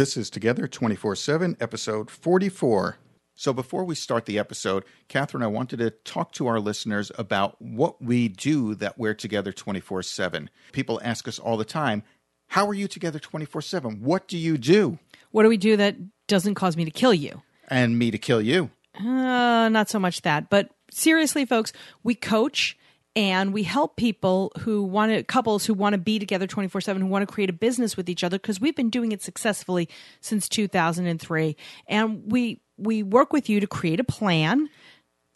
This is Together 24 7, episode 44. So, before we start the episode, Catherine, I wanted to talk to our listeners about what we do that we're together 24 7. People ask us all the time, How are you together 24 7? What do you do? What do we do that doesn't cause me to kill you? And me to kill you. Uh, not so much that. But seriously, folks, we coach and we help people who want to, couples who want to be together 24 7, who want to create a business with each other because we've been doing it successfully since 2003. And we, we work with you to create a plan,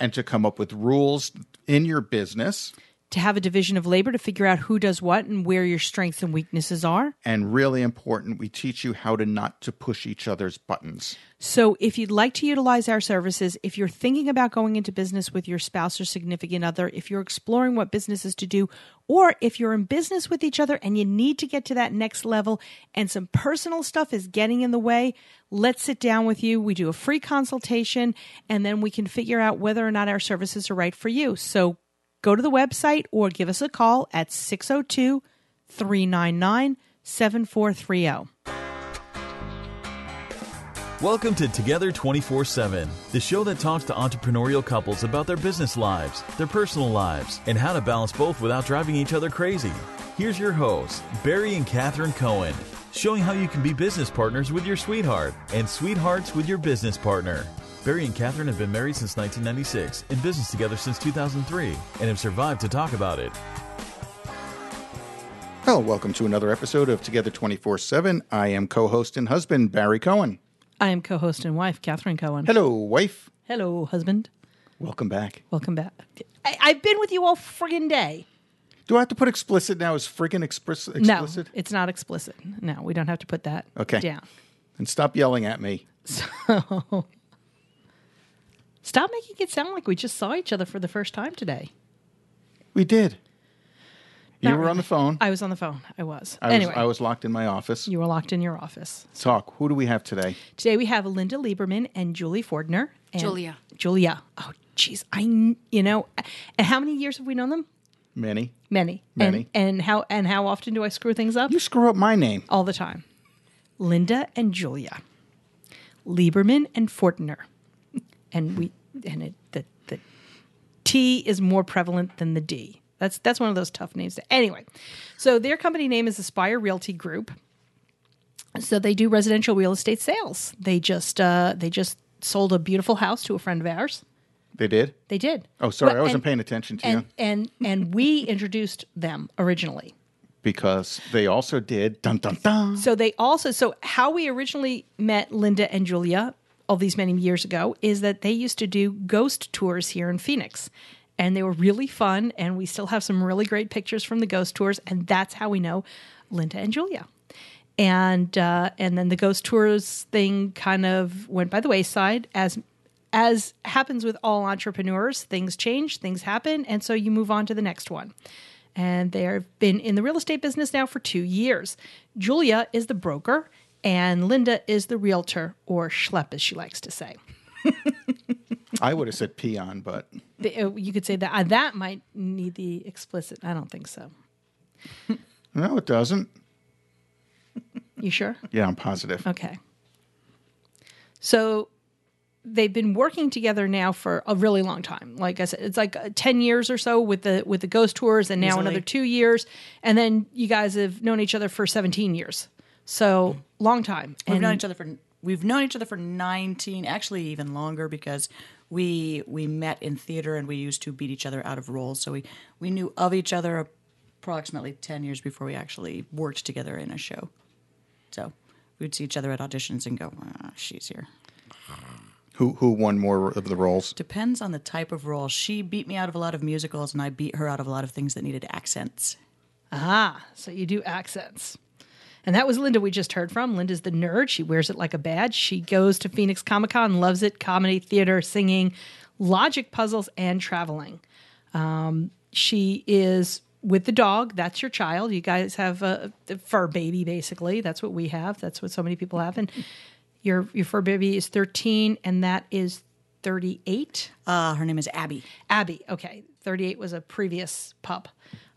And to come up with rules in your business. To have a division of labor, to figure out who does what and where your strengths and weaknesses are. And really important, we teach you how to not to push each other's buttons. So, if you'd like to utilize our services, if you're thinking about going into business with your spouse or significant other, if you're exploring what businesses to do, or if you're in business with each other and you need to get to that next level and some personal stuff is getting in the way, let's sit down with you. We do a free consultation and then we can figure out whether or not our services are right for you. So, go to the website or give us a call at 602 399 7430. Welcome to Together 24 7, the show that talks to entrepreneurial couples about their business lives, their personal lives, and how to balance both without driving each other crazy. Here's your hosts, Barry and Catherine Cohen, showing how you can be business partners with your sweetheart and sweethearts with your business partner. Barry and Catherine have been married since 1996, in business together since 2003, and have survived to talk about it. Hello, welcome to another episode of Together 24 7. I am co host and husband Barry Cohen. I am co host and wife, Catherine Cohen. Hello, wife. Hello, husband. Welcome back. Welcome back. I, I've been with you all friggin' day. Do I have to put explicit now? Is friggin' explicit? No, it's not explicit. No, we don't have to put that Okay. down. And stop yelling at me. Stop making it sound like we just saw each other for the first time today. We did. You Not were on the phone. I was on the phone. I was. I anyway, was, I was locked in my office. you were locked in your office. Talk. Who do we have today? Today we have Linda Lieberman and Julie Fordner. And Julia. Julia. Oh, jeez. I, you know, and how many years have we known them? Many. Many. Many. And, and how and how often do I screw things up? You screw up my name. all the time. Linda and Julia, Lieberman and Fortner, and we and it, the the T is more prevalent than the D. That's that's one of those tough names. Anyway, so their company name is Aspire Realty Group. So they do residential real estate sales. They just uh, they just sold a beautiful house to a friend of ours. They did? They did. Oh, sorry. Well, I wasn't and- paying attention to And you and and we introduced them originally. because they also did. Dun, dun, dun. So they also so how we originally met Linda and Julia all these many years ago is that they used to do ghost tours here in Phoenix. And they were really fun and we still have some really great pictures from the ghost tours and that's how we know Linda and Julia. And uh, and then the ghost tours thing kind of went by the wayside as as happens with all entrepreneurs, things change, things happen, and so you move on to the next one. And they've been in the real estate business now for two years. Julia is the broker, and Linda is the realtor, or schlep, as she likes to say. I would have said peon, but The- uh, You could say that uh, that might need the explicit. I don't think so. no, it doesn't. You sure? Yeah, I'm positive. Okay. So they've been working together now for a really long time. Like I said, it's like uh, 10 years or so with the with the ghost tours and now Easily. another 2 years and then you guys have known each other for 17 years. So long time. We've And known each other for we've known each other for 19, actually even longer because we we met in theater and we used to beat each other out of roles. So we we knew of each other approximately 10 years before we actually worked together in a show. So we'd see each other at auditions and go, ah, she's here. Who who won more of the roles? Depends on the type of role. She beat me out of a lot of musicals and I beat her out of a lot of things that needed accents. Ah, so you do accents. And that was Linda we just heard from. Linda's the nerd. She wears it like a badge. She goes to Phoenix Comic Con, loves it, comedy, theater, singing, logic puzzles, and traveling. Um, she is with the dog. That's your child. You guys have a, a fur baby, basically. That's what we have. That's what so many people have. And your your fur baby is 13, and that is 38. Uh, her name is Abby. Abby. Okay, 38 was a previous pup.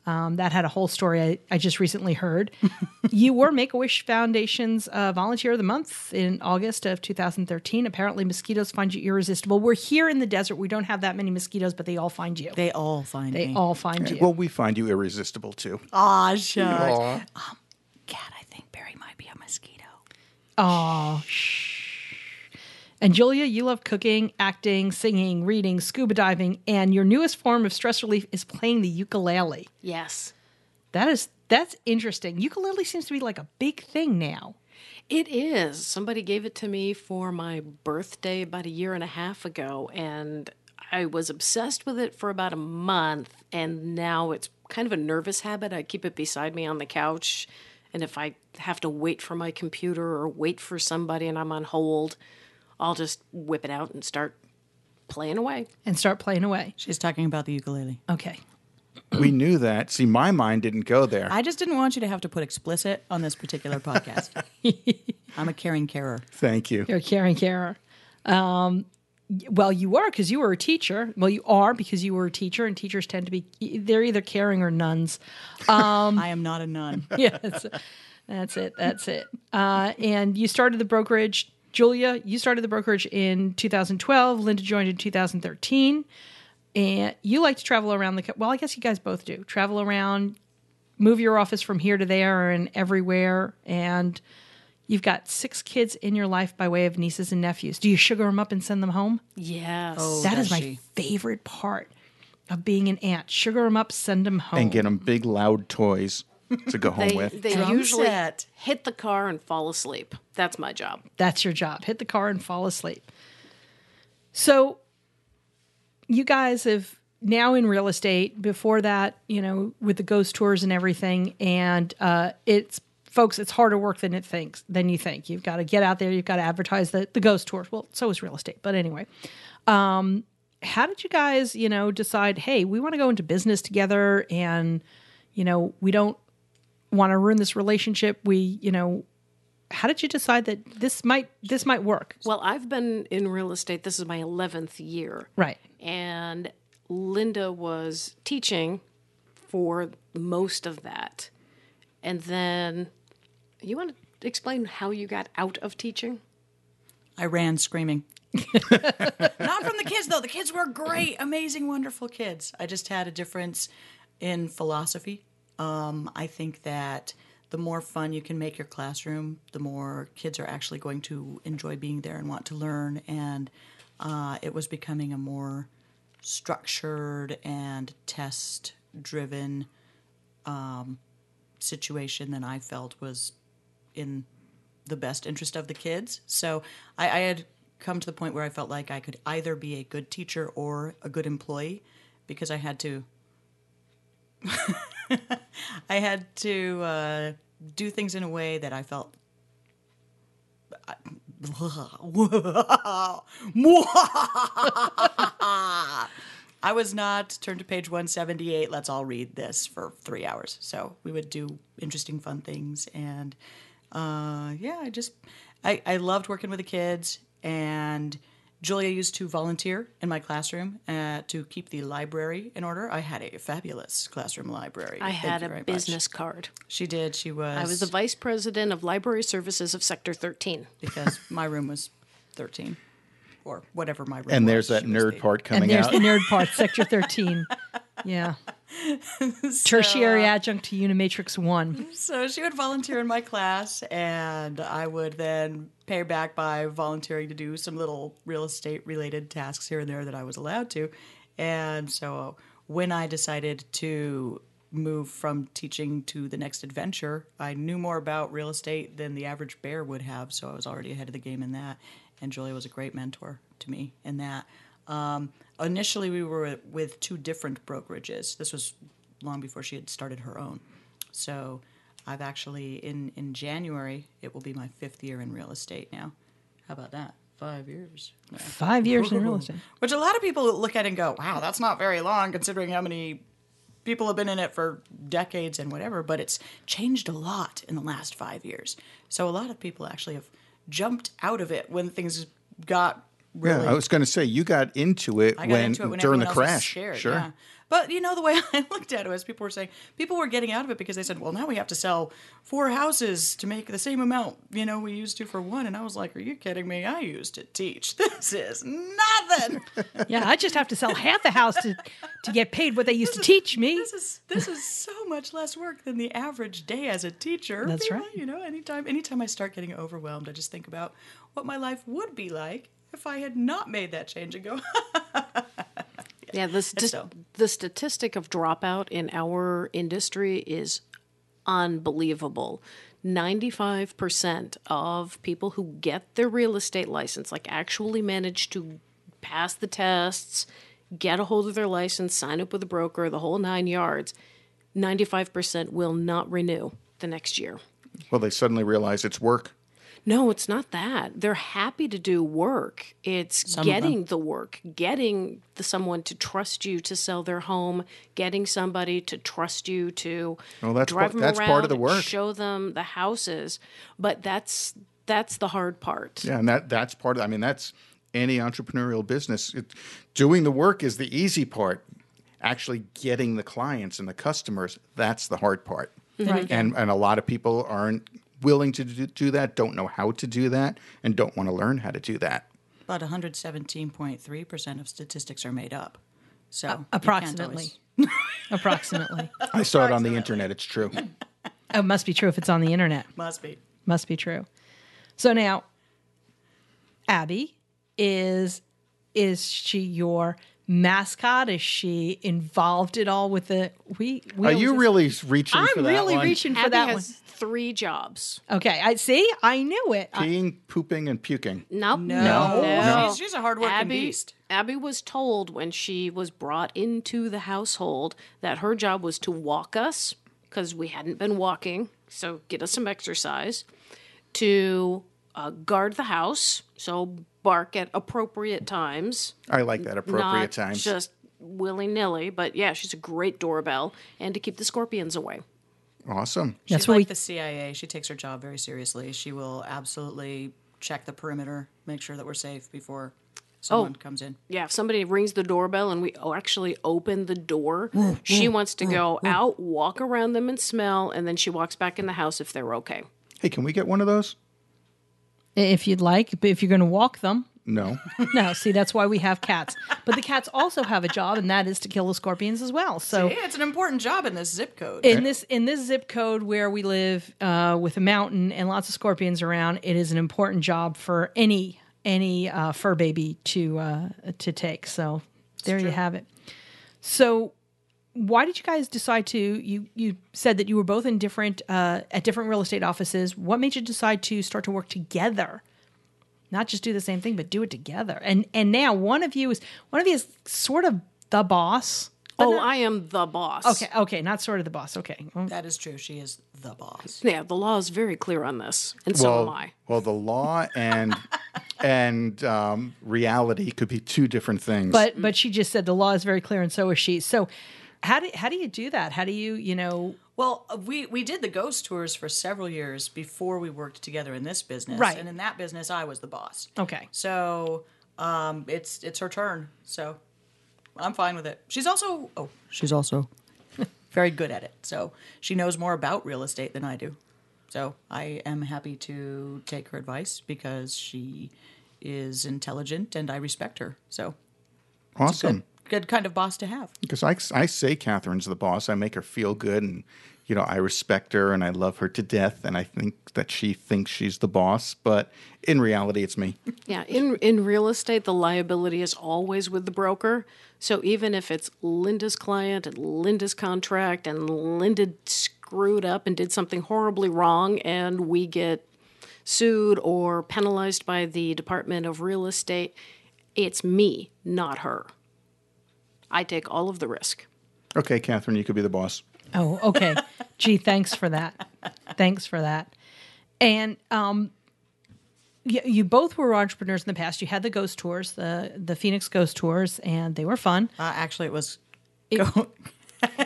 Um, that had a whole story I, I just recently heard. you were Make a Wish Foundation's uh, Volunteer of the Month in August of 2013. Apparently, mosquitoes find you irresistible. We're here in the desert. We don't have that many mosquitoes, but they all find you. They all find They me. all find you. Well, we find you irresistible too. Aw, shucks. Um, Cat, I think Barry might be a mosquito. Oh, shh. And Julia, you love cooking, acting, singing, reading, scuba diving, and your newest form of stress relief is playing the ukulele. Yes. That is that's interesting. Ukulele seems to be like a big thing now. It is. Somebody gave it to me for my birthday about a year and a half ago, and I was obsessed with it for about a month, and now it's kind of a nervous habit. I keep it beside me on the couch, and if I have to wait for my computer or wait for somebody and I'm on hold, I'll just whip it out and start playing away. And start playing away. She's talking about the ukulele. Okay. we knew that. See, my mind didn't go there. I just didn't want you to have to put explicit on this particular podcast. I'm a caring carer. Thank you. You're a caring carer. Um, well, you were because you were a teacher. Well, you are because you were a teacher, and teachers tend to be they're either caring or nuns. I am not a nun. yes, that's it. That's it. Uh, and you started the brokerage, Julia. You started the brokerage in 2012. Linda joined in 2013. And you like to travel around the. co- Well, I guess you guys both do. Travel around, move your office from here to there and everywhere, and you've got six kids in your life by way of nieces and nephews. Do you sugar them up and send them home? Yes. Oh, That is my she? favorite part of being an aunt. Sugar them up, send them home. And get them big, loud toys to go home They, with. they Drum usually set. hit the car and fall asleep. That's my job. That's your job. Hit the car and fall asleep. So, you guys have now in real estate. Before that, you know, with the ghost tours and everything, and uh, it's folks, it's harder work than it thinks than you think. You've got to get out there. You've got to advertise the the ghost tours. Well, so is real estate, but anyway. Um, how did you guys, you know, decide? Hey, we want to go into business together, and you know, we don't want to ruin this relationship. We, you know, how did you decide that this might this might work? Well, I've been in real estate. This is my 11th year. Right. And Linda was teaching for most of that. And then you want to explain how you got out of teaching? I ran screaming. Not from the kids, though. The kids were great, amazing, wonderful kids. I just had a difference in philosophy. Um, I think that the more fun you can make your classroom, the more kids are actually going to enjoy being there and want to learn. And uh, it was becoming a more structured and test driven um, situation than I felt was in the best interest of the kids. So I, I had come to the point where I felt like I could either be a good teacher or a good employee because I had to. I had to uh, do things in a way that I felt. I was not turn to page 178. Let's all read this for three hours. So we would do interesting, fun things, and uh, yeah, I just I, I loved working with the kids. And Julia used to volunteer in my classroom uh, to keep the library in order. I had a fabulous classroom library. I Thank had you a very much. business card. She did. She was. I was the vice president of library services of Sector 13. because my room was 13 or whatever my room was. And there's that She was nerd the- part And coming there's out. the nerd part, Sector 13. Yeah. Tertiary adjunct to Unimatrix 1. So she would volunteer in my class, and I would then pay her back by volunteering to do some little real estate related tasks here and there that I was allowed to. And so when I decided to move from teaching to the next adventure, I knew more about real estate than the average bear would have. So I was already ahead of the game in that. And Julia was a great mentor to me in that. Um, initially, we were with two different brokerages. This was long before she had started her own. So I've actually in in January it will be my fifth year in real estate now. How about that? Five years. Five years in real estate. Which a lot of people look at and go, "Wow, that's not very long considering how many people have been in it for decades and whatever." But it's changed a lot in the last five years. So a lot of people actually have jumped out of it when things got really Yeah, I was going to say you got into it got when into it during the everyone else was crash. scared, sure. yeah. But you know, the way I looked at it was people were saying people were getting out of it because they said, "Well, now we have to sell four houses to make the same amount you know we used to for one." And I was like, "Are you kidding me? I used to teach. This is nothing. Yeah, I just have to sell half a house to to get paid what they used to teach me. this is this is so much less work than the average day as a teacher." That's know, right. You know, anytime anytime I start getting overwhelmed, I just think about what my life would be like if I had not made that change and go, Yeah, the, sti- so. the statistic of dropout in our industry is unbelievable. 95% of people who get their real estate license, like actually manage to pass the tests, get a hold of their license, sign up with a broker, the whole nine yards, 95% will not renew the next year. Well, they suddenly realize it's work. No, it's not that. They're happy to do work. It's getting the work, getting the, someone to trust you to sell their home, getting somebody to trust you to Well, that's drive part- them that's around, part of the work. show them the houses. But that's that's the hard part. Yeah, and that that's part of. I mean, that's any entrepreneurial business. It, doing the work is the easy part. Actually, getting the clients and the customers that's the hard part. Right. And and a lot of people aren't willing to do, do that, don't know how to do that, and don't want to learn how to do that. About 117.3% of statistics are made up. So you can't Approximately. always- Approximately. I saw it on the internet. It's true. Oh, it must be true if it's on the internet. Must be. Must be true. So now, Abby is is she your mascot? Is she involved at all with the we? we Are you always- really reaching for I'm that really one? reaching for Abby that has three jobs. Okay, I see. I knew it. I- Peeing, pooping, and puking. Nope. No. No. She's, she's a hardworking Abby, beast. Abby was told when she was brought into the household that her job was to walk us because we hadn't been walking, so get us some exercise, to uh, guard the house, so bark at appropriate times, I like that appropriate not times. just willy nilly. But yeah, she's a great doorbell, and to keep the scorpions away. awesome. She's what like we. the CIA. She takes her job very seriously. She will absolutely check the perimeter, make sure that we're safe before someone oh, comes in. Yeah, if somebody rings the doorbell and we actually open the door, she wants to go out, walk around them and smell, and then she walks back in the house if they're okay. Hey, can we get one of those? If you'd like, but if you're going to walk them, No. no. See, that's why we have cats. But the cats also have a job, and that is to kill the scorpions as well. So. Yeah, it's an important job in this zip code. in this in this zip code where we live uh, with a mountain and lots of scorpions around, it is an important job for any any uh, fur baby to uh, to take. So there you have it. So why did you guys decide to you you said that you were both in different uh, at different real estate offices what made you decide to start to work together not just do the same thing but do it together and and now one of you is one of you is sort of the boss Oh, I am the boss. okay okay not sort of the boss okay Well, that is true. She is the boss. Yeah, the law is very clear on this, and so am I. well, the law and and um, reality could be two different things. but but she just said the law is very clear and so is she so how do how do you do that how do you you know Well, uh, we we did the ghost tours for several years before we worked together in this business. Right. And in that business, I was the boss. okay So um, it's it's her turn. So I'm fine with it. She's also oh she's also very good at it. So she knows more about real estate than I do. So I am happy to take her advice because she is intelligent and I respect her. So awesome. Good kind of boss to have. Because I, I say Catherine's the boss. I make her feel good, and you know I respect her and I love her to death, and I think that she thinks she's the boss. But in reality, it's me. Yeah, in in real estate, the liability is always with the broker. So even if it's Linda's client and Linda's contract, and Linda screwed up and did something horribly wrong, and we get sued or penalized by the Department of Real Estate, it's me, not her. I take all of the risk. Okay, Catherine, you could be the boss. oh okay gee thanks for that thanks for that and um you, you both were entrepreneurs in the past you had the ghost tours the the phoenix ghost tours and they were fun Uh, actually, it was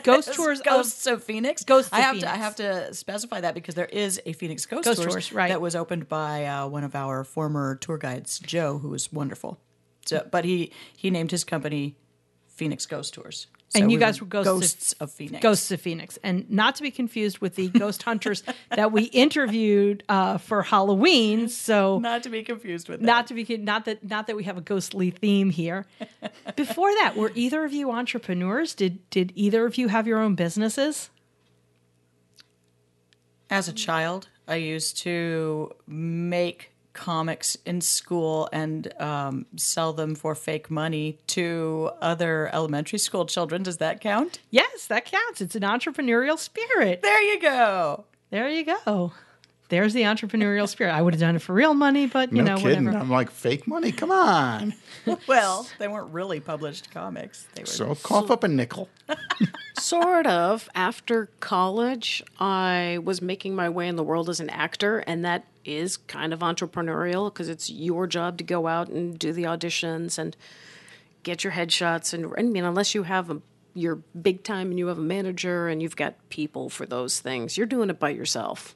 ghost tours of- Ghosts of Phoenix. Ghosts I of have to I have to specify that because there is a Phoenix Ghost, Ghost Tours, Tours, right. that was opened by uh, one of our former tour guides, Joe, who was wonderful. So, but he he named his company Phoenix Ghost Tours. And you we guys were were ghosts, of- of Phoenix. Ghosts of Phoenix, and not to be confused with the ghost hunters that we interviewed uh, for Halloween. So Not to be confused with that. not to be not that not that we have a ghostly theme here. Before that, were either of you entrepreneurs? Did did either of you have your own businesses? As a child, I used to make comics in school and um, sell them for fake money to other elementary school children. Does that count? Yes, that counts. It's an entrepreneurial spirit. There you go. There you go. There's the entrepreneurial spirit. I would have done it for real money, but you no know, kidding. whatever. I'm like, fake money? Come on. Well, they weren't really published comics. They were So cough up a nickel. Sort of. After college, I was making my way in the world as an actor, and that is kind of entrepreneurial because it's your job to go out and do the auditions and get your headshots. And I mean, unless you have a you're big time and you have a manager and you've got people for those things, you're doing it by yourself.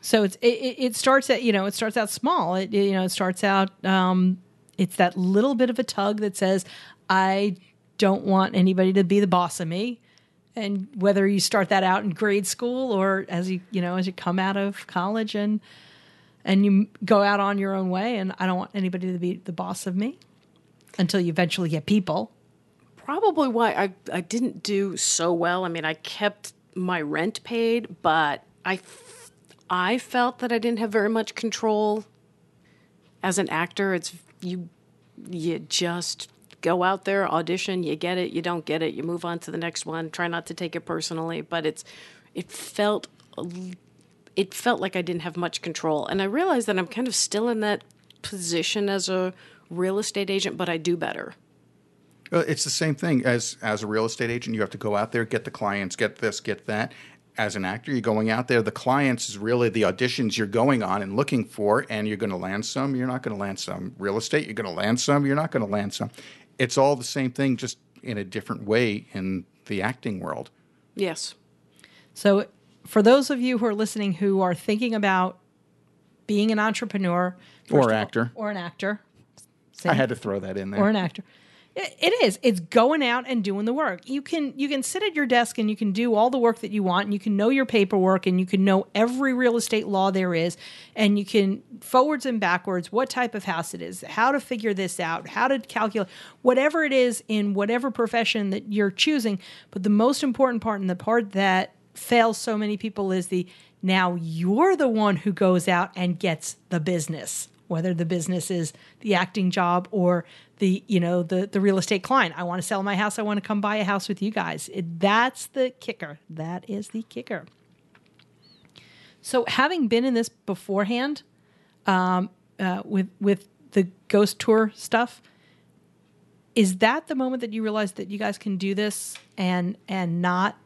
So it's it, it starts at you know it starts out small. It you know it starts out um, it's that little bit of a tug that says I don't want anybody to be the boss of me. And whether you start that out in grade school or as you you know as you come out of college and and you go out on your own way, and I don't want anybody to be the boss of me until you eventually get people. probably why I, I didn't do so well. I mean, I kept my rent paid, but I, f- I felt that I didn't have very much control as an actor. It's you, you just go out there, audition, you get it, you don't get it, you move on to the next one. Try not to take it personally, but it's, it felt, it felt like I didn't have much control, and I realized that I'm kind of still in that position as a real estate agent, but I do better. Well, it's the same thing as as a real estate agent. You have to go out there, get the clients, get this, get that. As an actor, you're going out there. The clients is really the auditions you're going on and looking for, and you're going to land some. You're not going to land some. Real estate, you're going to land some. You're not going to land some. It's all the same thing, just in a different way in the acting world. Yes. So, for those of you who are listening who are thinking about being an entrepreneur Or first of all- actor. or an actor, I had to throw that in there. or an actor, it is. It's going out and doing the work. You can you can sit at your desk and you can do all the work that you want. And you can know your paperwork and you can know every real estate law there is, and you can forwards and backwards what type of house it is, how to figure this out, how to calculate whatever it is in whatever profession that you're choosing. But the most important part and the part that fails so many people is the now you're the one who goes out and gets the business whether the business is the acting job or the you know the the real estate client. I want to sell my house i want to come buy a house with you guys. It, that's the kicker. That is the kicker. So having been in this beforehand um, uh, with with the ghost tour stuff is that the moment that you realize that you guys can do this and and not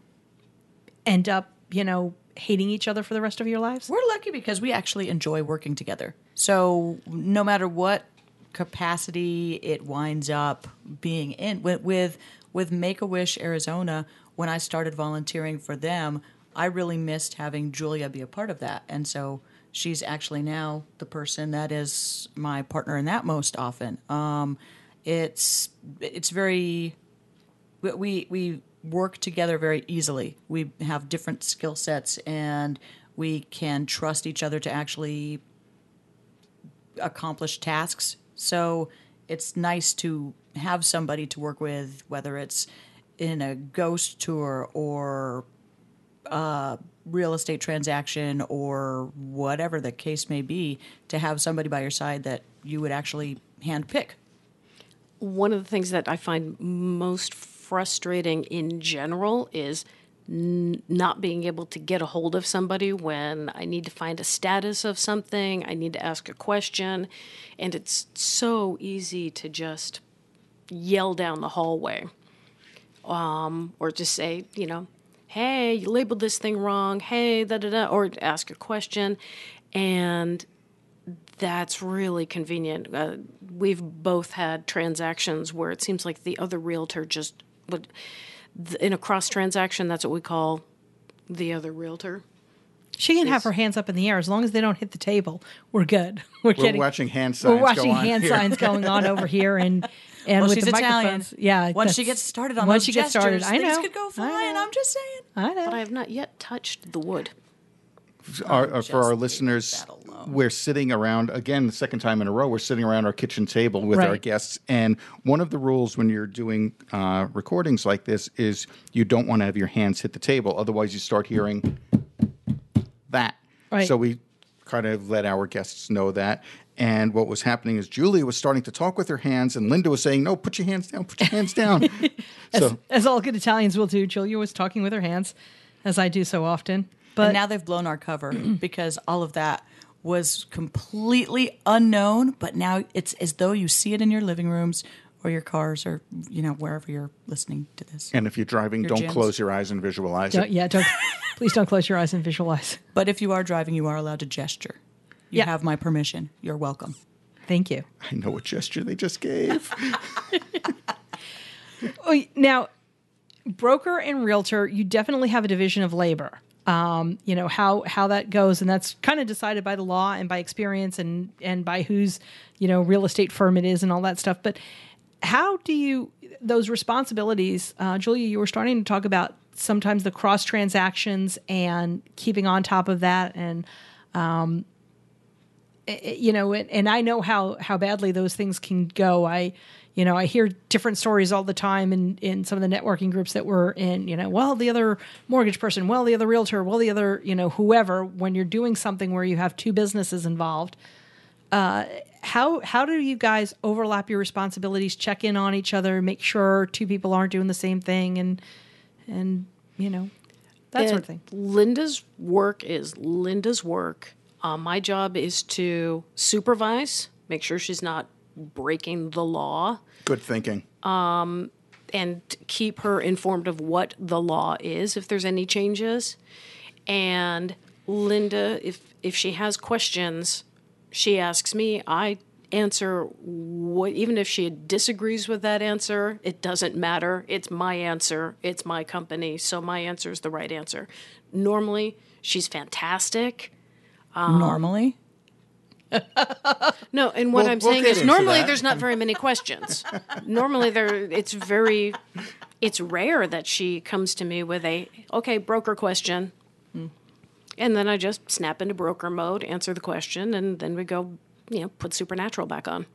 end up you know hating each other for the rest of your lives? We're lucky because we actually enjoy working together. So no matter what capacity it winds up being in with with, with Make a Wish Arizona, when I started volunteering for them, I really missed having Julia be a part of that, and so she's actually now the person that is my partner in that most often. Um, it's it's very we- we we work together very easily. We have different skill sets, and we can trust each other to actually accomplish tasks. So it's nice to have somebody to work with, whether it's in a ghost tour or a real estate transaction or whatever the case may be, to have somebody by your side that you would actually handpick. one of the things that I find most frustrating in general is not being able to get a hold of somebody when I need to find a status of something, I need to ask a question, and it's so easy to just yell down the hallway um, or just say, you know, hey, you labeled this thing wrong, hey, da da da, or ask a question. And that's really convenient. Uh, we've both had transactions where it seems like the other realtor just would, th- in a cross transaction, that's what we call the other realtor. She can have her hands up in the air as long as they don't hit the table. We're good. We're, We're watching hand signs. We're watching go on hand here. signs going on over here, and and well, with she's the Italian. Yeah, Once she gets started on once those she gets started, gestures, I things know. could go I flying. I'm just saying. I know. But I have not yet touched the wood. Our, uh, for our listeners, we're sitting around again the second time in a row. We're sitting around our kitchen table with our guests, and one of the rules when you're doing uh, recordings like this is you don't want to have your hands hit the table, otherwise you start hearing that. Right. So we kind of let our guests know that. And what was happening is Julia was starting to talk with her hands, and Linda was saying, "No, put your hands down. Put your hands down." so as all good Italians will do. Julia was talking with her hands, as I do so often. But and now they've blown our cover because all of that was completely unknown. But now it's as though you see it in your living rooms or your cars or you know wherever you're listening to this. And if you're driving, Your don't gyms. close your eyes and visualize don't, it. yeah, don't please don't close your eyes and visualize. But if you are driving, you are allowed to gesture. You Yeah. have my permission. You're welcome. Thank you. I know what gesture they just gave. Now, broker and realtor, you definitely have a division of labor. Um, you know how how that goes, and that's kind of decided by the law and by experience and and by whose you know real estate firm it is and all that stuff. But how do you those responsibilities, uh, Julia? You were starting to talk about sometimes the cross transactions and keeping on top of that and you know and, and i know how how badly those things can go i you know i hear different stories all the time in in some of the networking groups that we're in you know well the other mortgage person well the other realtor well the other you know whoever when you're doing something where you have two businesses involved uh how how do you guys overlap your responsibilities check in on each other make sure two people aren't doing the same thing and and you know that sort of thing Linda's work is Linda's work. Uh, my job is to supervise, make sure she's not breaking the law, Good thinking. Um, and keep her informed of what the law is if there's any changes. And Linda, if if she has questions, she asks me. I answer what even if she disagrees with that answer, it doesn't matter. It's my answer. It's my company, so my answer is the right answer. Normally, she's fantastic. Um, Normally, No, and what We'll- I'm we'll saying is normally there's not very many questions. normally there it's very it's rare that she comes to me with a okay, broker question. And then I just snap into broker mode, answer the question, and then we go, you know, put supernatural back on.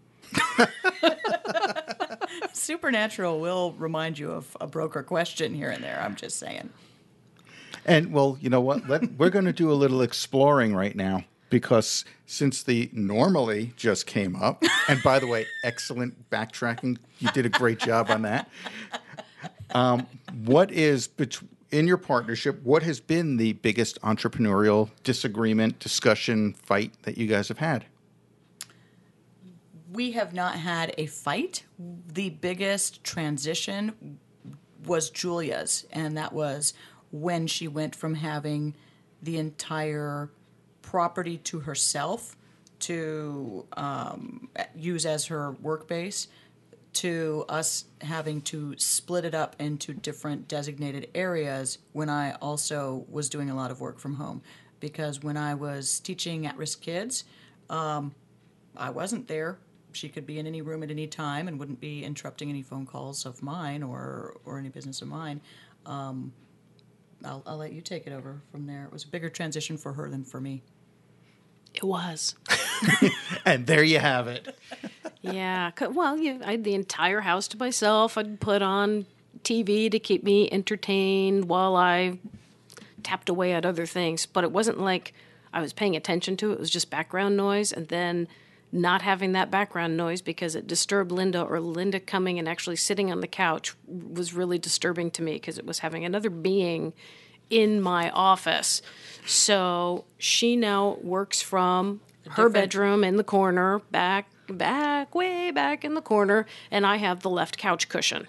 supernatural will remind you of a broker question here and there. I'm just saying. And well, you know what? Let, we're going to do a little exploring right now because since the normally just came up, and by the way, excellent backtracking. You did a great job on that. Um, what is bet- in your partnership? What has been the biggest entrepreneurial disagreement, discussion, fight that you guys have had? We have not had a fight. The biggest transition was Julia's, and that was when she went from having the entire property to herself to um, use as her work base to us having to split it up into different designated areas when I also was doing a lot of work from home. Because when I was teaching at risk kids, um, I wasn't there. She could be in any room at any time and wouldn't be interrupting any phone calls of mine or, or any business of mine. Um, I'll, I'll let you take it over from there. It was a bigger transition for her than for me. It was. And there you have it. yeah. Well, you, I had the entire house to myself. I'd put on TV to keep me entertained while I tapped away at other things. But it wasn't like I was paying attention to it. It was just background noise. And then not having that background noise because it disturbed Linda or Linda coming and actually sitting on the couch was really disturbing to me because it was having another being in my office. So she now works from her bedroom in the corner, back, back, way back in the corner, and I have the left couch cushion,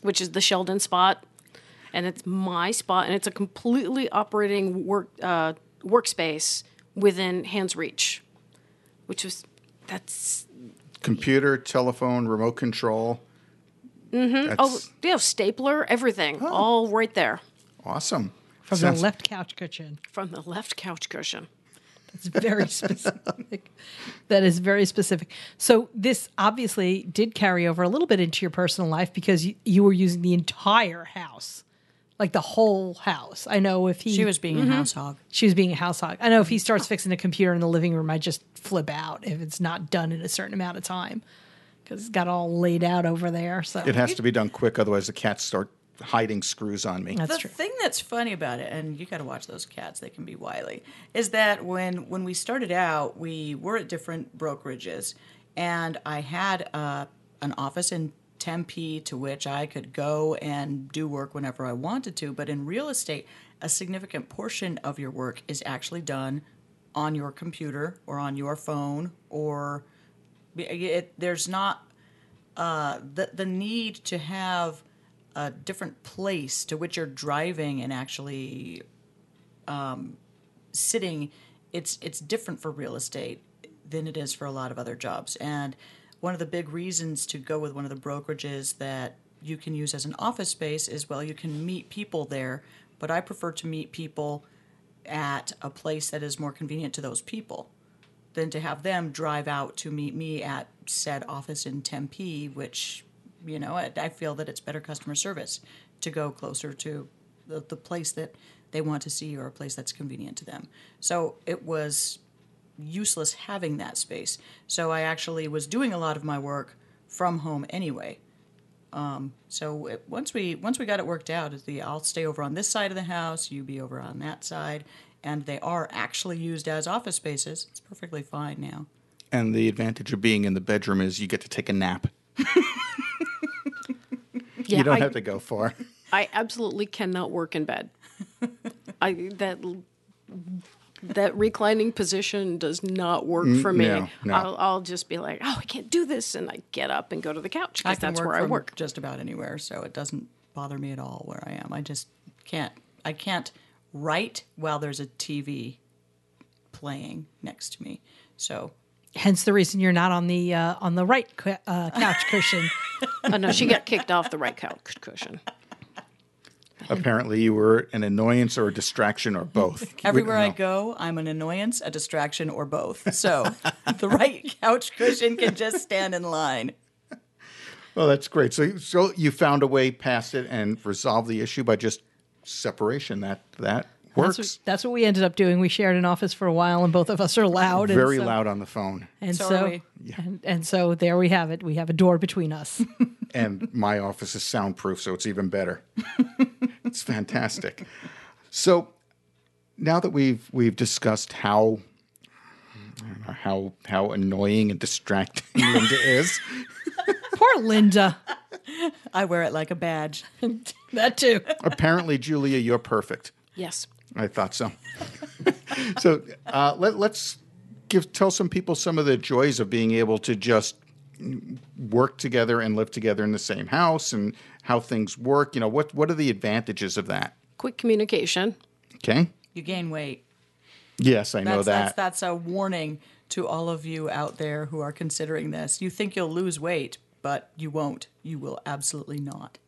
which is the Sheldon spot, and it's my spot, and it's a completely operating work uh, workspace within hands reach, which was that's Computer, telephone, remote control. Mm-hmm. oh yeah, stapler, everything, all right there awesome. From Sounds- the left couch cushion. from the left couch cushion. That's very specific. that is very specific. So this obviously did carry over a little bit into your personal life because you, you were using the entire house, like the whole house. I know if he She was being Mm-hmm. a house hog. she was being a house hog. I know if he starts fixing a computer in the living room, I just flip out if it's not done in a certain amount of time because it's got all laid out over there. So It has to be done quick, otherwise the cats start hiding screws on me. that's the true. thing that's funny about it, and you got to watch those cats; they can be wily. Is that when when we started out, we were at different brokerages, and I had uh, an office in Tempe to which I could go and do work whenever I wanted to. But in real estate, a significant portion of your work is actually done on your computer or on your phone, or it, there's not uh, the the need to have a different place to which you're driving and actually um, sitting. It's it's different for real estate than it is for a lot of other jobs. And one of the big reasons to go with one of the brokerages that you can use as an office space is well, you can meet people there. But I prefer to meet people at a place that is more convenient to those people than to have them drive out to meet me at said office in Tempe, which, you know, I, I feel that it's better customer service to go closer to the, the place that they want to see or a place that's convenient to them. So it was useless having that space. So I actually was doing a lot of my work from home anyway. Um, so it, once we once we got it worked out, is the I'll stay over on this side of the house, you be over on that side, and they are actually used as office spaces. It's perfectly fine now. And the advantage of being in the bedroom is you get to take a nap. Yeah, you don't I, have to go far. I absolutely cannot work in bed. I that that reclining position does not work for me. no, no. I'll, I'll just be like, oh, I can't do this, and I get up and go to the couch because that's work where I work. just about anywhere, so it doesn't bother me at all where I am. I just can't. I can't write while there's a TV playing next to me. So Hence the reason you're not on the uh, on the right cu- uh, couch cushion. Oh no, she got kicked off the right couch cushion. Apparently, you were an annoyance or a distraction or both. everywhere I go, I'm an annoyance, a distraction, or both. So the right couch cushion can just stand in line. Well, that's great. So, so you found a way past it and resolved the issue by just separation. That that works. That's what, that's what we ended up doing. We shared an office for a while, and both of us are loud. and Very so- loud on the phone. And So so, are and, and so there we have it. We have a door between us. and my office is soundproof, so it's even better. it's fantastic. So now that we've we've discussed how I don't know, how how annoying and distracting Linda is, Poor Linda. I wear it like a badge. that too. apparently, Julia, you're perfect. Yes. I thought so. so uh, let, let's give tell some people some of the joys of being able to just work together and live together in the same house and how things work. You know, what what are the advantages of that? Quick communication. Okay. You gain weight. Yes, I know that. that's that's a warning to all of you out there who are considering this. You think you'll lose weight, but you won't. You will absolutely not.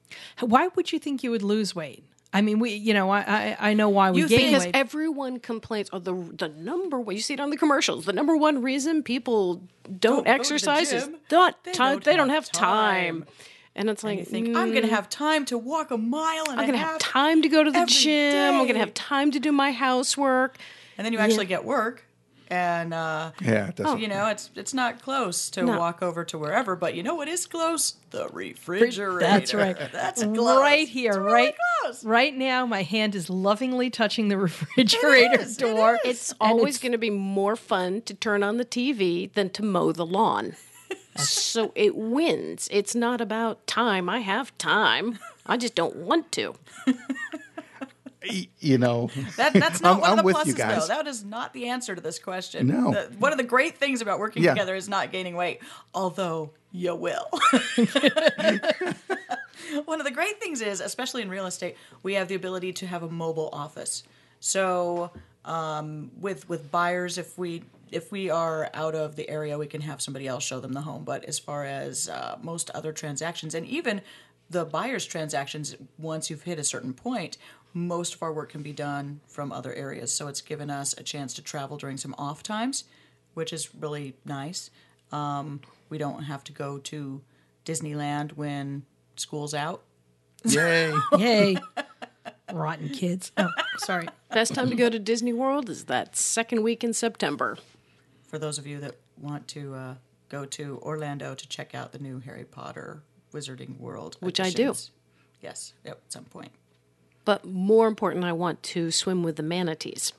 Why would you think you would lose weight? I mean, we, you know, I, I, I know why we You gain think- Because weight. everyone complains, or the the number one you see it on the commercials. The number one reason people don't, Don't go to the exercise is not They time. don't They don't have have time. time. And it's like You think I'm going to mm. have time to walk a mile and I'm going to have time to go to the every gym. I'm going to have time to do my housework. and then you actually get work, and uh, yeah, it you know it's it's not close to No. walk over to wherever. But you know what is close? The refrigerator. That's right. That's close. right here, It's really right, close. right now. My hand is lovingly touching the refrigerator is, it door. is. It's always going to be more fun to turn on the TV than to mow the lawn. so it wins. It's not about time. I have time. I just don't want to. You know, That, that's not I'm- one I'm of the pluses, though. That is not the answer to this question. No. The- one of the great things about working Yeah. together is not gaining weight, although you will. one of the great things is, especially in real estate, we have the ability to have a mobile office. So um, with with buyers, if we if we are out of the area, we can have somebody else show them the home. But as far as uh, most other transactions, and even the buyer's transactions, once you've hit a certain point, most of our work can be done from other areas. So it's given us a chance to travel during some off times, which is really nice. Um, we don't have to go to Disneyland when school's out. Yay. Yay. Rotten kids. Oh, sorry. Best time to go to Disney World is that second week in September. For those of you that want to uh, go to Orlando to check out the new Harry Potter Wizarding World, Which I do. editions. Yes, at some point. But more important, I want to swim with the manatees.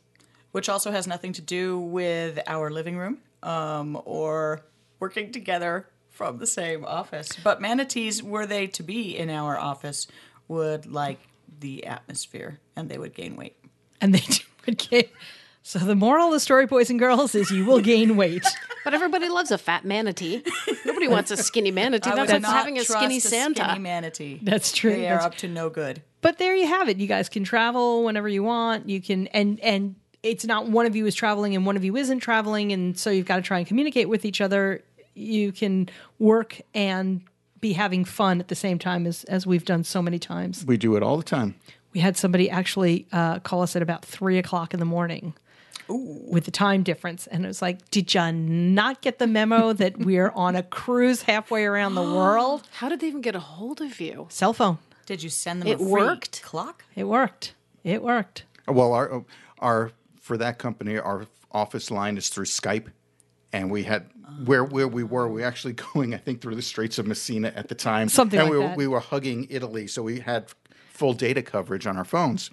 which also has nothing to do with our living room um, or working together from the same office. But manatees, were they to be in our office, would like the atmosphere and they would gain weight. And they would gain. So the moral of the story, boys and girls, is you will gain weight. But everybody loves a fat manatee. Nobody wants a skinny manatee. I That's would like not having a skinny Santa. skinny manatee. That's true. They are up to no good. But there you have it. You guys can travel whenever you want. You can and and it's not one of you is traveling and one of you isn't traveling, and so you've got to try and communicate with each other. You can work and be having fun at the same time as as we've done so many times. We do it all the time. We had somebody actually uh, call us at about three o'clock in the morning. With the time difference, and it was like, did you not get the memo that we're on a cruise halfway around the world? How did they even get a hold of you? Cell phone. Did you send them It a free worked? clock? It worked. It worked. Well, our our for that company, our office line is through Skype, and we had where where we were. We were actually going, I think, through the Straits of Messina at the time, Something and like we that. we were hugging Italy, so we had full data coverage on our phones.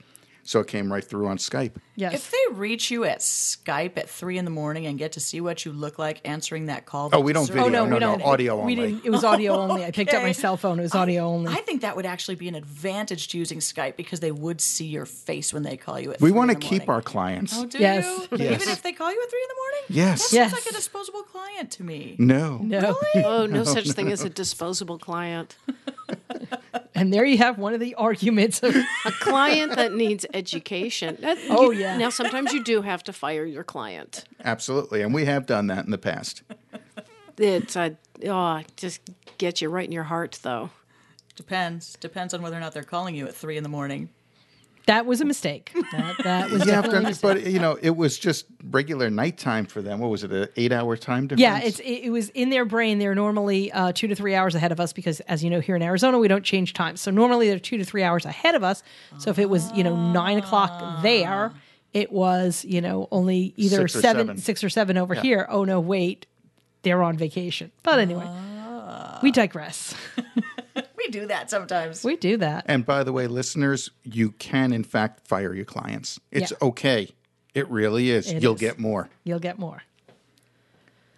So it came right through on Skype. Yes. If they reach you at Skype at three in the morning and get to see what you look like answering that call, Oh, we don't that's video. Oh no, no, we no, don't. audio We only. didn't. It was audio only. I picked up my cell phone. It was audio only. I think that would actually be an advantage to using Skype because they would see your face when they call you at. We want want to keep our clients. Oh, do Yes. you? Yes. Even if they call you at three in the morning? Yes. That Yes. sounds like a disposable client to me. No. no. Oh, no such thing as a disposable client. And there you have one of the arguments of A client that needs education. That- Oh, you- yeah. Now, sometimes you do have to fire your client. Absolutely, and we have done that in the past. It's a, oh, just get you right in your heart, though. Depends. Depends on whether or not they're calling you at three in the morning. That was a mistake. That, that was You have a mistake. but you know, it was just regular nighttime for them. What was it? An eight-hour time difference? Yeah, it's it, it was in their brain. They're normally uh, two to three hours ahead of us because, as you know, here in Arizona we don't change time. So normally they're two to three hours ahead of us. So if it was you know nine o'clock there, it was you know only either Six or seven, seven. six or seven over here. Oh no, wait, they're on vacation. But anyway, we digress. We do that sometimes. we do that. And by the way, listeners, you can in fact fire your clients. It's Yeah. okay. It really is. It You'll is. get more. You'll get more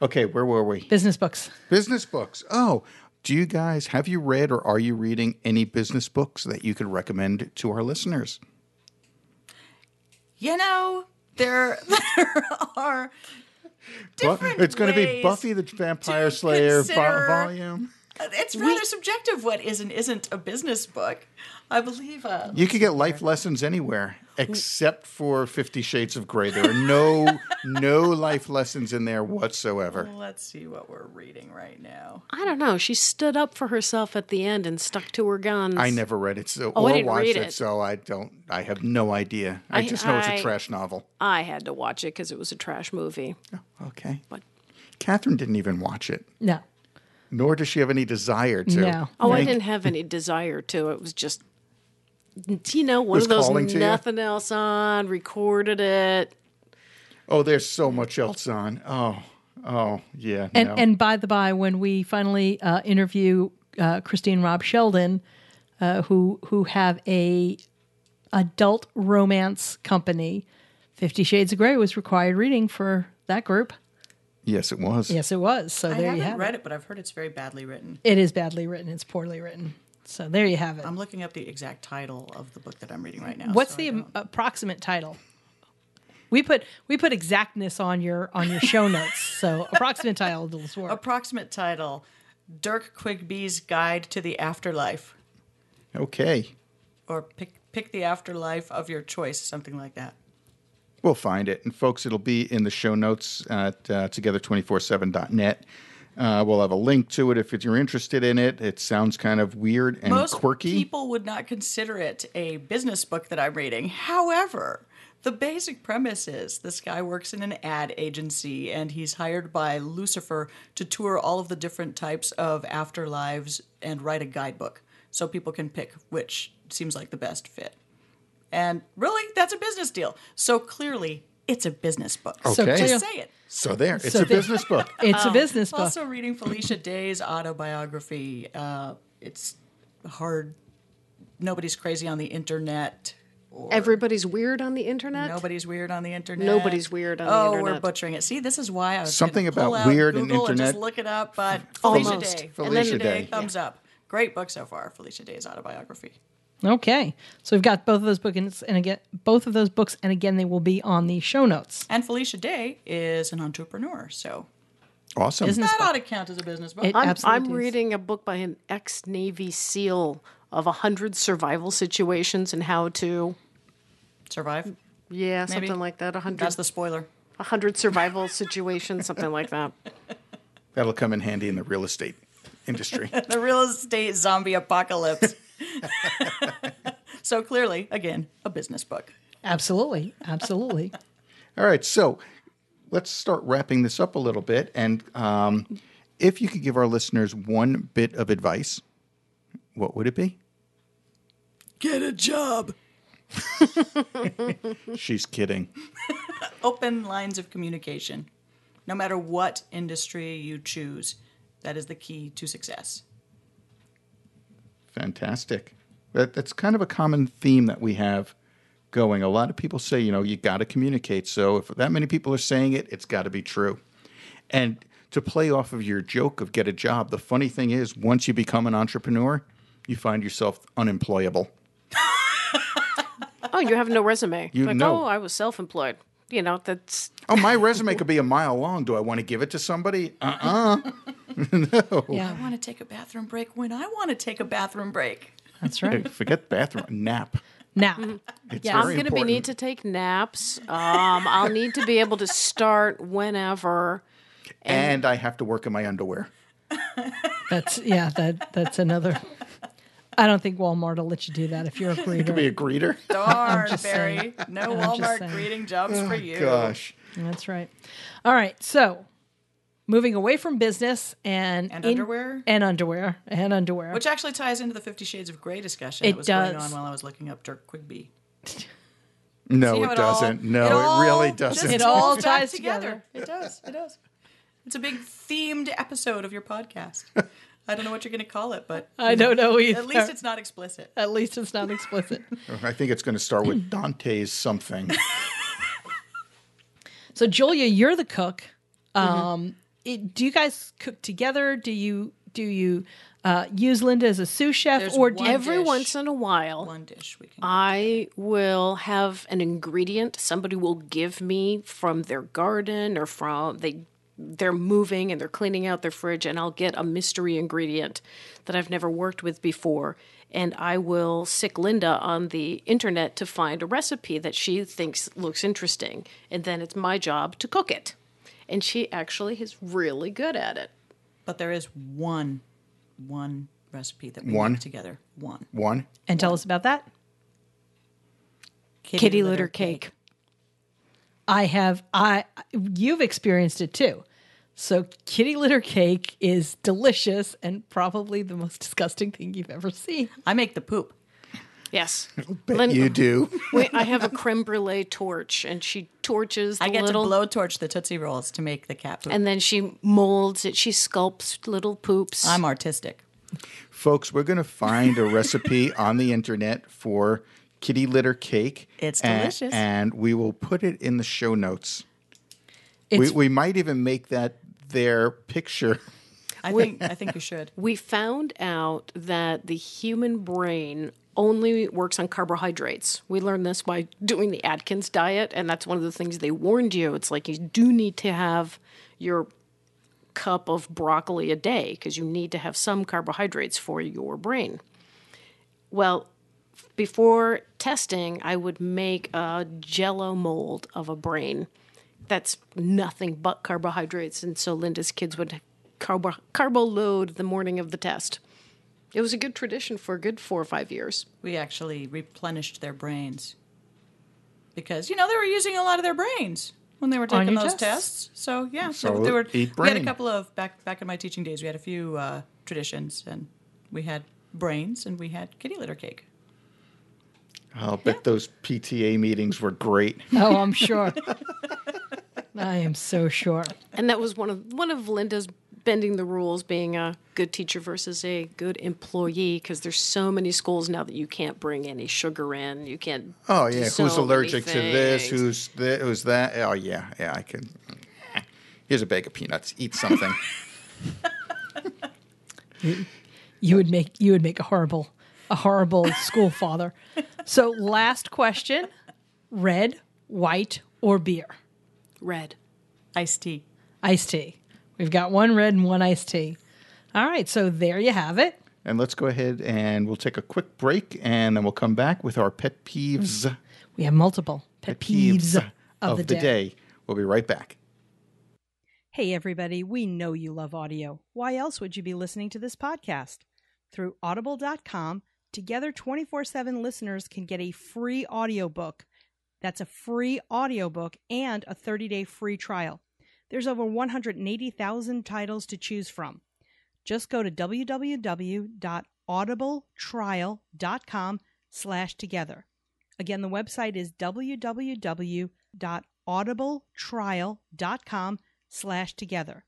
Okay, where were we? business books. Business books. Oh, do you guys have you read or are you reading any business books that you could recommend to our listeners? You know, there there are Bu- it's going to be Buffy the Vampire Slayer consider- volume. It's rather subjective what is and isn't a business book. I believe. Uh, You could get life lessons anywhere except for 50 Shades of Grey. There are no no life lessons in there whatsoever. let's see what we're reading right now. I don't know. She stood up for herself at the end and stuck to her guns. I never read it so Oh, I or didn't watched read it, it. so I don't I have no idea. I, I- just know it's a trash novel. I had to watch it because it was a trash movie. Oh, Okay. But Catherine didn't even watch it, No, nor does she have any desire to. No. oh, I didn't have any desire to. It was just, you know, one Was of those calling to you? nothing else on. Recorded it. Oh, there's so much else on. Oh, oh, yeah. And no. and by the by, when we finally uh, interview uh, Christine Rob Sheldon, uh, who who have a adult romance company, Fifty Shades of Grey was required reading for that group. Yes, it was. Yes, it was. So there you haven't have read it. it, but I've heard it's very badly written. It is badly written. It's poorly written. So there you have it. I'm looking up the exact title of the book that I'm reading right now. What's so the I don't- approximate title? We put we put exactness on your on your show notes. So approximate title will work. approximate title? Dirk Quigby's Guide to the Afterlife, Okay. or pick pick the afterlife of your choice, something like that. We'll find it. And folks, it'll be in the show notes at uh, together247.net. Uh, we'll have a link to it if you're interested in it. It sounds kind of weird and Most quirky. people would not consider it a business book that I'm reading. However, the basic premise is this guy works in an ad agency and he's hired by Lucifer to tour all of the different types of afterlives and write a guidebook so people can pick which seems like the best fit. And really, that's a business deal. So clearly, it's a business book. So Okay. clear- Just say it. so there, it's So a there- business book. It's a business book. Also, reading Felicia Day's autobiography. Uh, it's hard. Nobody's crazy on the internet. Or Everybody's weird on the internet. Nobody's weird on the internet. Nobody's weird on the internet. oh, we're butchering it. See, this is why I was Something pull about out weird and Google internet. just look it up. But Felicia Almost. Day, Felicia Day. thumbs up. Great book so far. Felicia Day's autobiography. Okay, so we've got both of those books, and again, both of those books, and again, they will be on the show notes. And Felicia Day is an entrepreneur, so Awesome. Business that book. ought to count as a business book. It- I'm, Absolutely I'm is. reading a book by an ex Navy SEAL of a hundred survival situations and how to, Survive. yeah, Maybe. something like that. A hundred, That's the spoiler. a hundred survival situations, something like that. That'll come in handy in the real estate industry. the real estate zombie apocalypse. so clearly, again, a business book. Absolutely, absolutely. All right, so let's start wrapping this up a little bit. And um, if you could give our listeners one bit of advice, what would it be? Get a job. She's kidding. Open lines of communication. No matter what industry you choose, that is the key to success. Fantastic. That, that's kind of a common theme that we have going. A lot of people say, you know, you got to communicate. So if that many people are saying it, it's got to be true. And to play off of your joke of get a job, the funny thing is, once you become an entrepreneur, you find yourself unemployable. Oh, you have no resume. You like, know. oh, I was self-employed. You know, that's Oh, my resume could be a mile long. Do I want to give it to somebody? Uh uh No. Yeah, I want to take a bathroom break when I want to take a bathroom break. that's right. Forget bathroom nap. Nap. It's Yeah. very I'm going to be need to take naps. Um, I'll need to be able to start whenever. and I have to work in my underwear. that's yeah, that that's another. I don't think Walmart will let you do that if you're a breeder. Be a greeter. Darn, just Barry. saying. No I'm Walmart greeting jobs for oh, you. Gosh. That's right. All right. So moving away from business and And in- underwear? and underwear and underwear. Which actually ties into the Fifty Shades of Grey discussion It that was going does. on while I was looking up Dirk Quigby. No, See how it all- doesn't. No, it it, really doesn't. It all rolls back ties together. It does. It does. It's a big themed episode of your podcast. I don't know what you're going to call it, but I don't know either. at least it's not explicit. at least it's not explicit. I think it's going to start with Dante's something. so Julia, you're the cook. Um, it, do you guys cook together? Do you do you uh, use Linda as a sous chef, There's or do one you, Every dish. once in a while, One dish we can. I will have an ingredient somebody will give me from their garden or from they they're moving and they're cleaning out their fridge and I'll get a mystery ingredient that I've never worked with before and I will sick Linda on the internet to find a recipe that she thinks looks interesting and then it's my job to cook it. And she actually is really good at it. but there is one, one recipe that we One? make together. One. One. and tell us about that? Kitty, litter cake. I have I you've experienced it too. So kitty litter cake is delicious and probably the most disgusting thing you've ever seen. I make the poop. Yes. Bet Lin- you do. Wait, I have a creme brulee torch, and she torches the I get little, to blowtorch the Tootsie Rolls to make the cat poop. and then she molds it. She sculpts little poops. I'm artistic. Folks, we're going to find a recipe on the internet for kitty litter cake. It's and- delicious. And we will put it in the show notes. We, we might even make that their picture. I think I think you should. we found out that the human brain only works on carbohydrates. We learned this by doing the Atkins diet, and that's one of the things they warned you. It's like you do need to have your cup of broccoli a day because you need to have some carbohydrates for your brain. Well, before testing, I would make a jello mold of a brain that's nothing but carbohydrates. And so Linda's kids would carbo, carbo load the morning of the test. It was a good tradition for a good four or five years. We actually replenished their brains because you know they were using a lot of their brains when they were taking those tests. tests. So yeah, So they, they were. eat We had a couple of back back in my teaching days. We had a few uh, traditions, and we had brains and we had kitty litter cake. I'll bet those PTA meetings were great. Oh, I'm sure. I am so sure. And that was one of one of Linda's bending the rules, being a good teacher versus a good employee. Because there's so many schools now that you can't bring any sugar in. You can't. Oh yeah, so who's many allergic to this? Who's th- who's that? Oh yeah, yeah. I can. Here's a bag of peanuts. Eat something. You would make you would make a horrible a horrible school father. So last question: red, white, or beer? red? Iced tea. Iced tea. We've got one red and one iced tea. All right, so there you have it. and let's go ahead and we'll take a quick break, and then we'll come back with our pet peeves. We have multiple pet peeves, of, the, day. We'll be right back. Hey, everybody, we know you love audio. Why else would you be listening to this podcast? Through audible.com, Together 24 7 listeners can get a free audiobook. That's a free audiobook and a 30 day free trial. There's over 180,000 titles to choose from. Just go to www.audibletrial.com slash together. Again, the website is www.audibletrial.com slash together.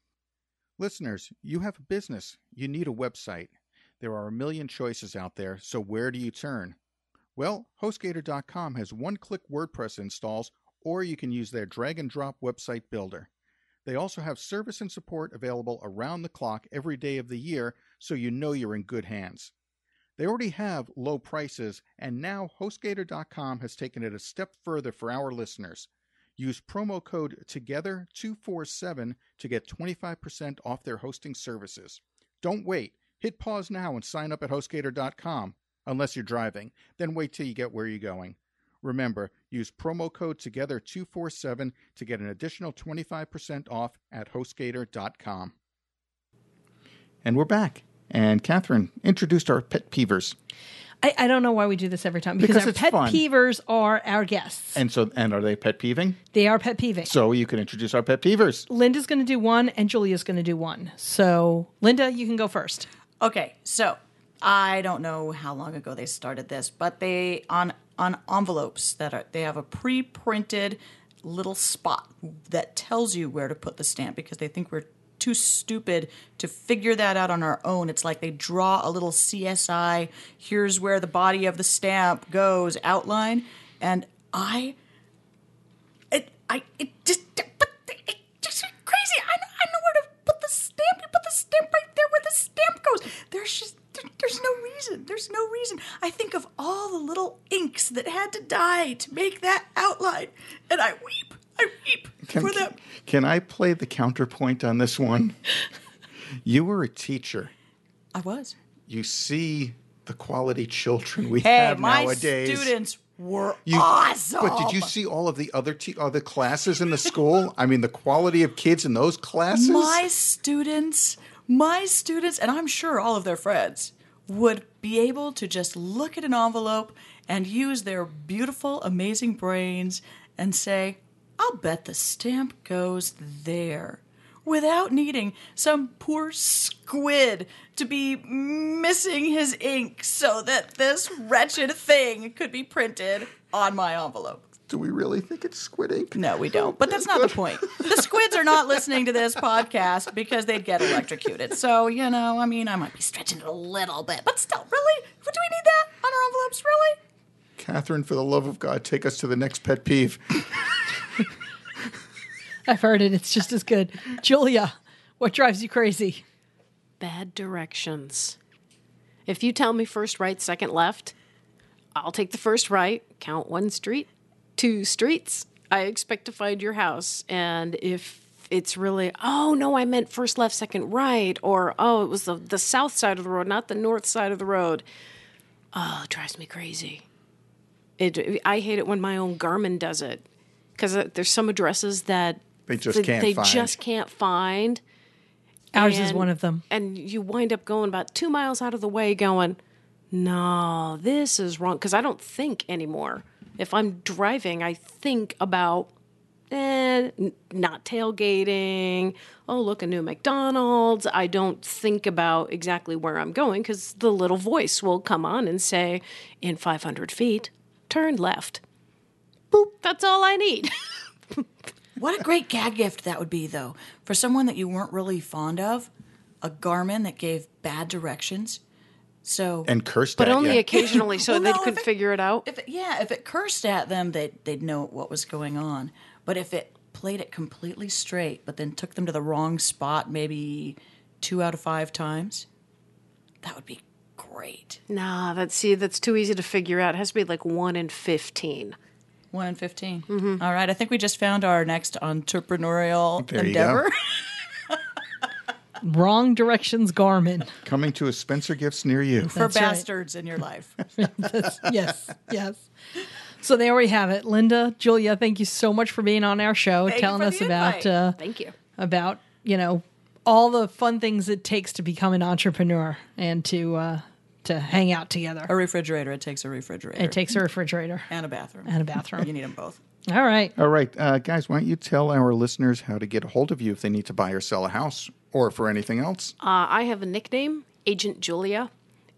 Listeners, you have a business. You need a website. There are a million choices out there, so where do you turn? Well, HostGator.com has one click WordPress installs, or you can use their drag and drop website builder. They also have service and support available around the clock every day of the year, so you know you're in good hands. They already have low prices, and now HostGator.com has taken it a step further for our listeners. Use promo code TOGETHER247 to get 25% off their hosting services. Don't wait. Hit pause now and sign up at HostGator.com. Unless you're driving, then wait till you get where you're going. Remember, use promo code TOGETHER247 to get an additional 25% off at HostGator.com. And we're back. And Catherine introduced our pet peevers. I, I don't know why we do this every time because, Because our pet fun. peevers are our guests. And so, and are they pet peeving? they are pet peeving. So you can introduce our pet peevers. Linda's going to do one and Julia's going to do one. So, Linda, you can go first. Okay, so I don't know how long ago they started this, but they on on envelopes that are they have a pre-printed little spot that tells you where to put the stamp because they think we're too stupid to figure that out on our own. It's like they draw a little CSI, here's where the body of the stamp goes outline, and I it I it just but it just crazy. I know, I know where to put the stamp. You put the stamp right there where the stamp goes. There's just there's no reason. There's no reason. I think of all the little inks that had to die to make that outline, and I weep. I weep Can, for them. can I play the counterpoint on this one? you were a teacher. I was. You see the quality children we Hey, have my nowadays. students were You- awesome. But did you see all of the other te- other classes in the school? I mean, the quality of kids in those classes. my students, my students, and I'm sure all of their friends would be able to just look at an envelope and use their beautiful, amazing brains and say, I'll bet the stamp goes there. Without needing some poor squid to be missing his ink so that this wretched thing could be printed on my envelope. Do we really think it's squid ink? No, we don't. But that's not the point. The squids are not listening to this podcast because they'd get electrocuted. So, you know, I mean, I might be stretching it a little bit, but still, really? Do we need that on our envelopes? Really? Catherine, for the love of God, take us to the next pet peeve. I've heard it. It's just as good. Julia, what drives you crazy? Bad directions. If you tell me first right, second left, I'll take the first right, count one street, two streets. I expect to find your house. And if it's really, oh no, I meant first left, second right, or oh, it was the, the south side of the road, not the north side of the road. Oh, it drives me crazy. It, I hate it when my own Garmin does it because uh, there's some addresses that They just that can't they find. just can't find Ours is one of them. And you wind up going about two miles out of the way going, no, this is wrong. Because I don't think anymore. If I'm driving, I think about eh, not tailgating. Oh, look, a new McDonald's. I don't think about exactly where I'm going because the little voice will come on and say, in 500 feet, turn left. Boop. That's all I need. What a great gag gift that would be, though, for someone that you weren't really fond of. A Garmin that gave bad directions. So, And cursed but at only ya. occasionally so Well, they no, could if it- figure it out. if it, yeah, if it cursed at them, they'd they'd know what was going on. But if it played it completely straight, but then took them to the wrong spot, maybe two out of five times, that would be great. Nah, that's see, that's too easy to figure out. It has to be like one in fifteen. One in 15 mm-hmm. All right, I think we just found our next entrepreneurial There you endeavor. go. Wrong directions, Garmin. Coming to a Spencer Gifts near you. For That's right. bastards in your life. yes, yes. So there we have it. Linda, Julia, thank you so much for being on our show, Thank you telling for us the about uh, Thank you. about you know all the fun things it takes to become an entrepreneur and to uh, to hang out together. a refrigerator. It takes a refrigerator. It takes a refrigerator and a bathroom. and a bathroom. you need them both. All right. All right, uh, guys, why don't you tell our listeners how to get a hold of you if they need to buy or sell a house or for anything else? Uh, I have a nickname, Agent Julia.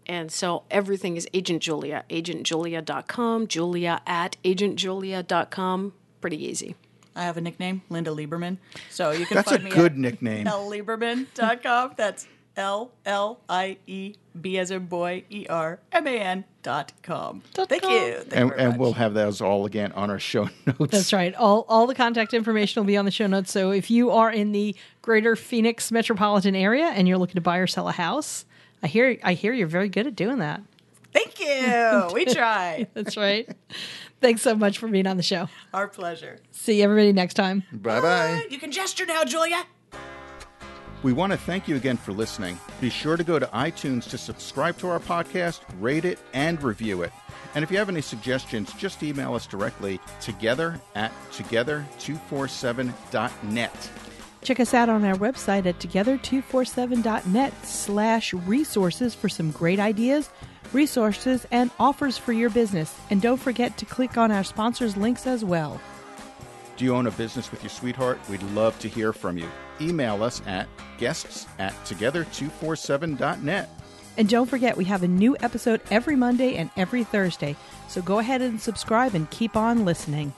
And so everything is Agent Julia. AgentJulia.com, Julia at AgentJulia.com. Pretty easy. I have a nickname, Linda Lieberman. So you can That's a find me a good at nickname. llieberman.com. That's L L I E B as in boy E R M A N dot com. Dot Thank com. you. Thank And, very and we'll have those all again on our show notes. That's right. All all the contact information will be on the show notes. So if you are in the greater Phoenix metropolitan area and you're looking to buy or sell a house, I hear I hear you're very good at doing that. Thank you. We try. That's right. Thanks so much for being on the show. Our pleasure. See everybody next time. Bye bye. You can gesture now, Julia. We want to thank you again for listening. Be sure to go to iTunes to subscribe to our podcast, rate it, and review it. And if you have any suggestions, just email us directly together at together247.net. Check us out on our website at together247.net slash resources for some great ideas, resources, and offers for your business. And don't forget to click on our sponsors' links as well. Do you own a business with your sweetheart? We'd love to hear from you. Email us at guests at together247.net. And don't forget, we have a new episode every Monday and every Thursday. So go ahead and subscribe and keep on listening.